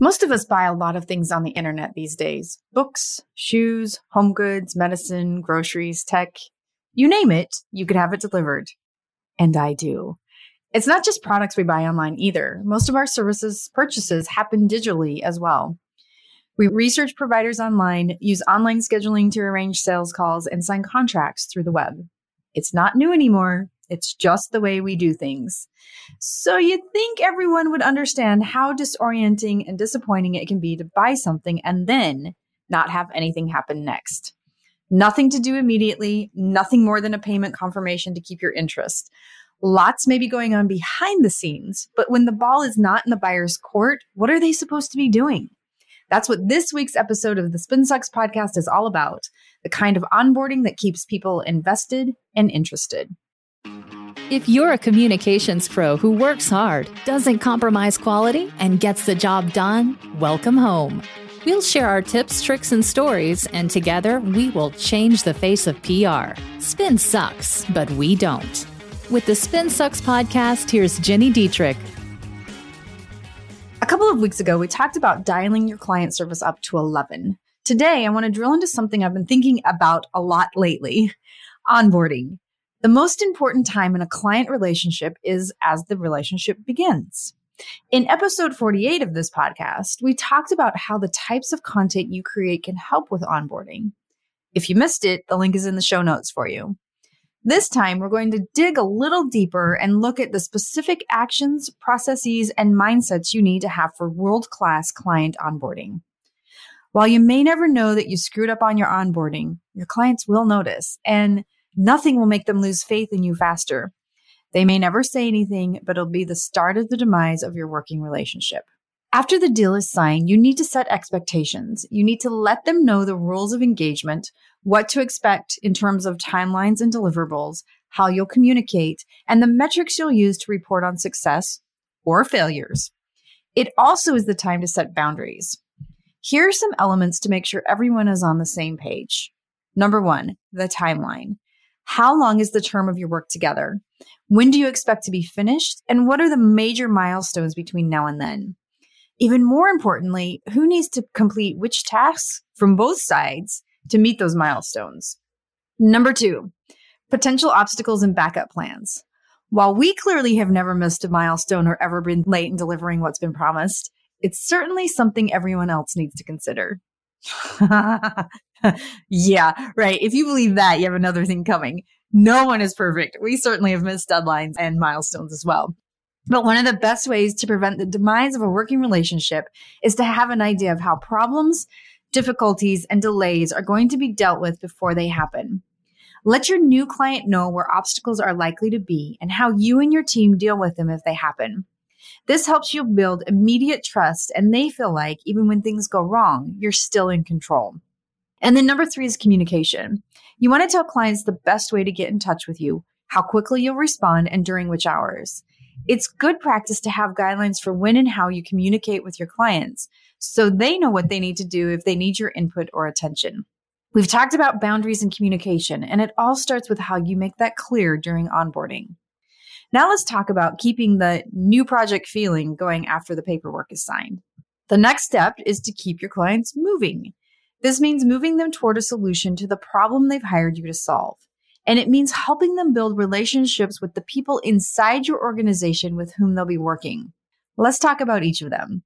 Most of us buy a lot of things on the internet these days books, shoes, home goods, medicine, groceries, tech. You name it, you could have it delivered. And I do. It's not just products we buy online either. Most of our services purchases happen digitally as well. We research providers online, use online scheduling to arrange sales calls, and sign contracts through the web. It's not new anymore. It's just the way we do things. So you'd think everyone would understand how disorienting and disappointing it can be to buy something and then not have anything happen next. Nothing to do immediately, nothing more than a payment confirmation to keep your interest. Lots may be going on behind the scenes, but when the ball is not in the buyer's court, what are they supposed to be doing? That's what this week's episode of the Spin Sucks podcast is all about the kind of onboarding that keeps people invested and interested. If you're a communications pro who works hard, doesn't compromise quality, and gets the job done, welcome home. We'll share our tips, tricks, and stories, and together we will change the face of PR. Spin sucks, but we don't. With the Spin Sucks podcast, here's Gini Dietrich. A couple of weeks ago, we talked about dialing your client service up to 11. Today, I want to drill into something I've been thinking about a lot lately onboarding. The most important time in a client relationship is as the relationship begins. In episode 48 of this podcast, we talked about how the types of content you create can help with onboarding. If you missed it, the link is in the show notes for you. This time, we're going to dig a little deeper and look at the specific actions, processes, and mindsets you need to have for world class client onboarding. While you may never know that you screwed up on your onboarding, your clients will notice. And Nothing will make them lose faith in you faster. They may never say anything, but it'll be the start of the demise of your working relationship. After the deal is signed, you need to set expectations. You need to let them know the rules of engagement, what to expect in terms of timelines and deliverables, how you'll communicate, and the metrics you'll use to report on success or failures. It also is the time to set boundaries. Here are some elements to make sure everyone is on the same page. Number one, the timeline. How long is the term of your work together? When do you expect to be finished? And what are the major milestones between now and then? Even more importantly, who needs to complete which tasks from both sides to meet those milestones? Number two, potential obstacles and backup plans. While we clearly have never missed a milestone or ever been late in delivering what's been promised, it's certainly something everyone else needs to consider. yeah, right. If you believe that, you have another thing coming. No one is perfect. We certainly have missed deadlines and milestones as well. But one of the best ways to prevent the demise of a working relationship is to have an idea of how problems, difficulties, and delays are going to be dealt with before they happen. Let your new client know where obstacles are likely to be and how you and your team deal with them if they happen. This helps you build immediate trust and they feel like even when things go wrong, you're still in control. And then number three is communication. You want to tell clients the best way to get in touch with you, how quickly you'll respond, and during which hours. It's good practice to have guidelines for when and how you communicate with your clients so they know what they need to do if they need your input or attention. We've talked about boundaries and communication, and it all starts with how you make that clear during onboarding. Now let's talk about keeping the new project feeling going after the paperwork is signed. The next step is to keep your clients moving. This means moving them toward a solution to the problem they've hired you to solve. And it means helping them build relationships with the people inside your organization with whom they'll be working. Let's talk about each of them.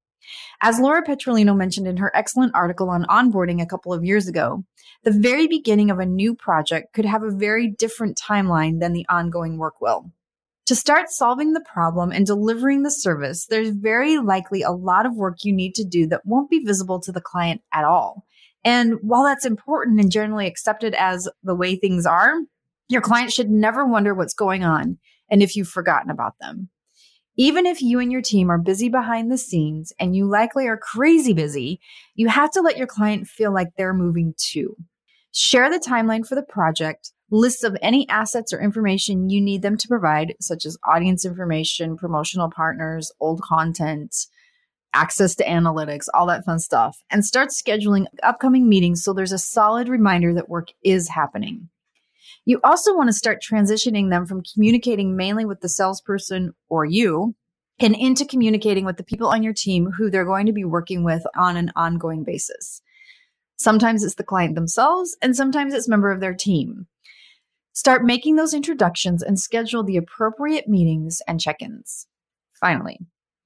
As Laura Petrolino mentioned in her excellent article on onboarding a couple of years ago, the very beginning of a new project could have a very different timeline than the ongoing work will. To start solving the problem and delivering the service, there's very likely a lot of work you need to do that won't be visible to the client at all. And while that's important and generally accepted as the way things are, your client should never wonder what's going on and if you've forgotten about them. Even if you and your team are busy behind the scenes and you likely are crazy busy, you have to let your client feel like they're moving too. Share the timeline for the project, lists of any assets or information you need them to provide, such as audience information, promotional partners, old content, access to analytics, all that fun stuff, and start scheduling upcoming meetings so there's a solid reminder that work is happening. You also want to start transitioning them from communicating mainly with the salesperson or you and into communicating with the people on your team who they're going to be working with on an ongoing basis. Sometimes it's the client themselves, and sometimes it's member of their team. Start making those introductions and schedule the appropriate meetings and check ins. Finally,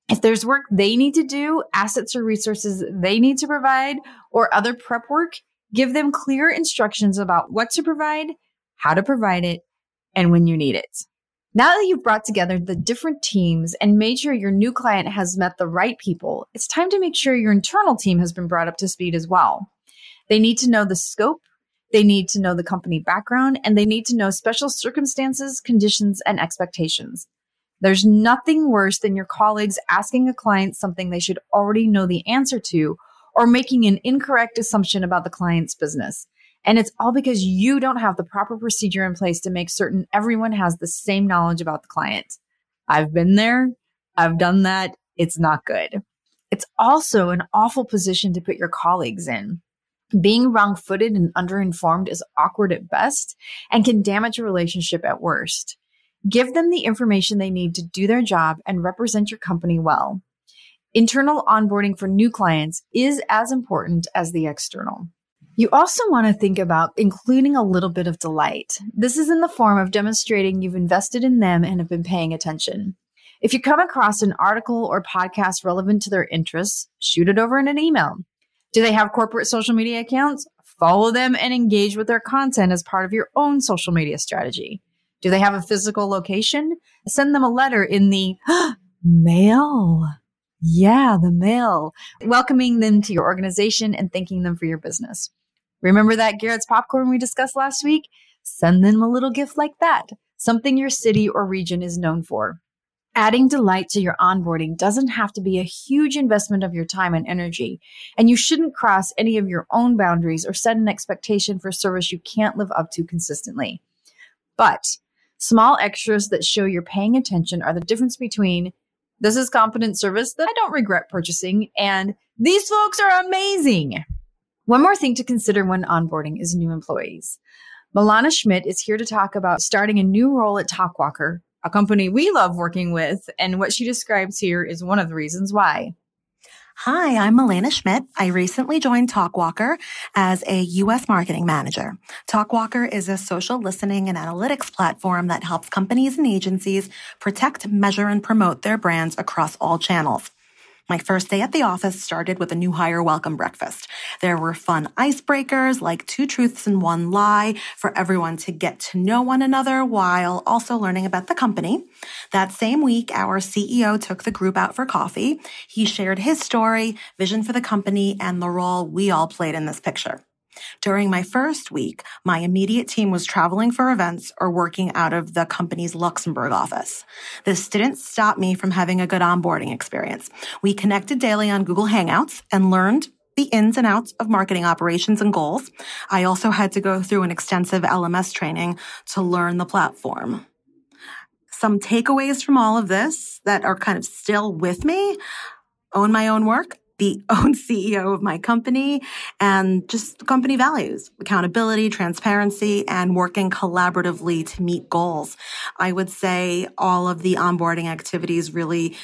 if there's work they need to do, assets or resources they need to provide, or other prep work, give them clear instructions about what to provide, how to provide it, and when you need it. Now that you've brought together the different teams and made sure your new client has met the right people, it's time to make sure your internal team has been brought up to speed as well. They need to know the scope, they need to know the company background, and they need to know special circumstances, conditions, and expectations. There's nothing worse than your colleagues asking a client something they should already know the answer to or making an incorrect assumption about the client's business. And it's all because you don't have the proper procedure in place to make certain everyone has the same knowledge about the client. I've been there. I've done that. It's not good. It's also an awful position to put your colleagues in. Being wrong footed and underinformed is awkward at best and can damage a relationship at worst. Give them the information they need to do their job and represent your company well. Internal onboarding for new clients is as important as the external. You also want to think about including a little bit of delight. This is in the form of demonstrating you've invested in them and have been paying attention. If you come across an article or podcast relevant to their interests, shoot it over in an email. Do they have corporate social media accounts? Follow them and engage with their content as part of your own social media strategy. Do they have a physical location? Send them a letter in the mail. Yeah, the mail, welcoming them to your organization and thanking them for your business. Remember that Garrett's popcorn we discussed last week? Send them a little gift like that, something your city or region is known for. Adding delight to your onboarding doesn't have to be a huge investment of your time and energy, and you shouldn't cross any of your own boundaries or set an expectation for service you can't live up to consistently. But small extras that show you're paying attention are the difference between this is competent service that I don't regret purchasing and these folks are amazing. One more thing to consider when onboarding is new employees. Milana Schmidt is here to talk about starting a new role at Talkwalker, a company we love working with, and what she describes here is one of the reasons why. Hi, I'm Milana Schmidt. I recently joined Talkwalker as a U.S. marketing manager. Talkwalker is a social listening and analytics platform that helps companies and agencies protect, measure, and promote their brands across all channels. My first day at the office started with a new hire welcome breakfast. There were fun icebreakers like two truths and one lie for everyone to get to know one another while also learning about the company. That same week, our CEO took the group out for coffee. He shared his story, vision for the company, and the role we all played in this picture. During my first week, my immediate team was traveling for events or working out of the company's Luxembourg office. This didn't stop me from having a good onboarding experience. We connected daily on Google Hangouts and learned the ins and outs of marketing operations and goals. I also had to go through an extensive LMS training to learn the platform. Some takeaways from all of this that are kind of still with me own my own work, the own CEO of my company and just company values, accountability, transparency, and working collaboratively to meet goals. I would say all of the onboarding activities really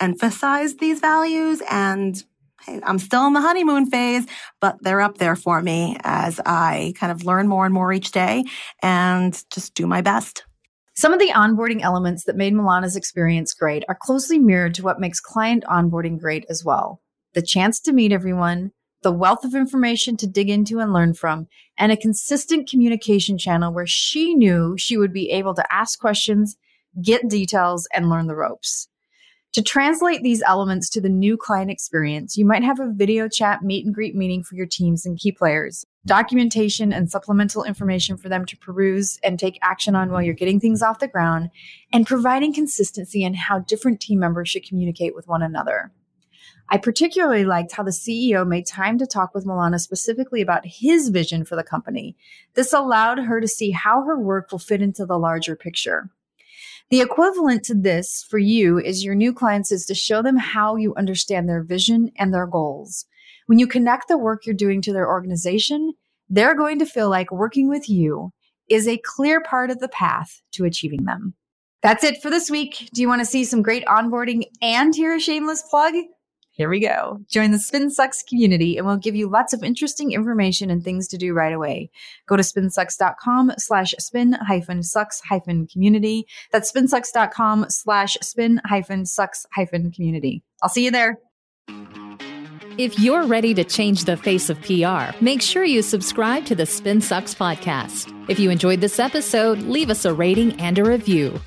emphasize these values and hey, I'm still in the honeymoon phase, but they're up there for me as I kind of learn more and more each day and just do my best. Some of the onboarding elements that made Milana's experience great are closely mirrored to what makes client onboarding great as well the chance to meet everyone, the wealth of information to dig into and learn from, and a consistent communication channel where she knew she would be able to ask questions, get details, and learn the ropes. To translate these elements to the new client experience, you might have a video chat meet and greet meeting for your teams and key players, documentation and supplemental information for them to peruse and take action on while you're getting things off the ground, and providing consistency in how different team members should communicate with one another. I particularly liked how the CEO made time to talk with Milana specifically about his vision for the company. This allowed her to see how her work will fit into the larger picture. The equivalent to this for you is your new clients is to show them how you understand their vision and their goals. When you connect the work you're doing to their organization, they're going to feel like working with you is a clear part of the path to achieving them. That's it for this week. Do you want to see some great onboarding and hear a shameless plug? Here we go. Join the Spin Sucks community and we'll give you lots of interesting information and things to do right away. Go to spinsucks.com slash spin hyphen sucks hyphen community. That's spinsucks.com slash spin hyphen sucks hyphen community. I'll see you there. If you're ready to change the face of PR, make sure you subscribe to the Spin Sucks podcast. If you enjoyed this episode, leave us a rating and a review.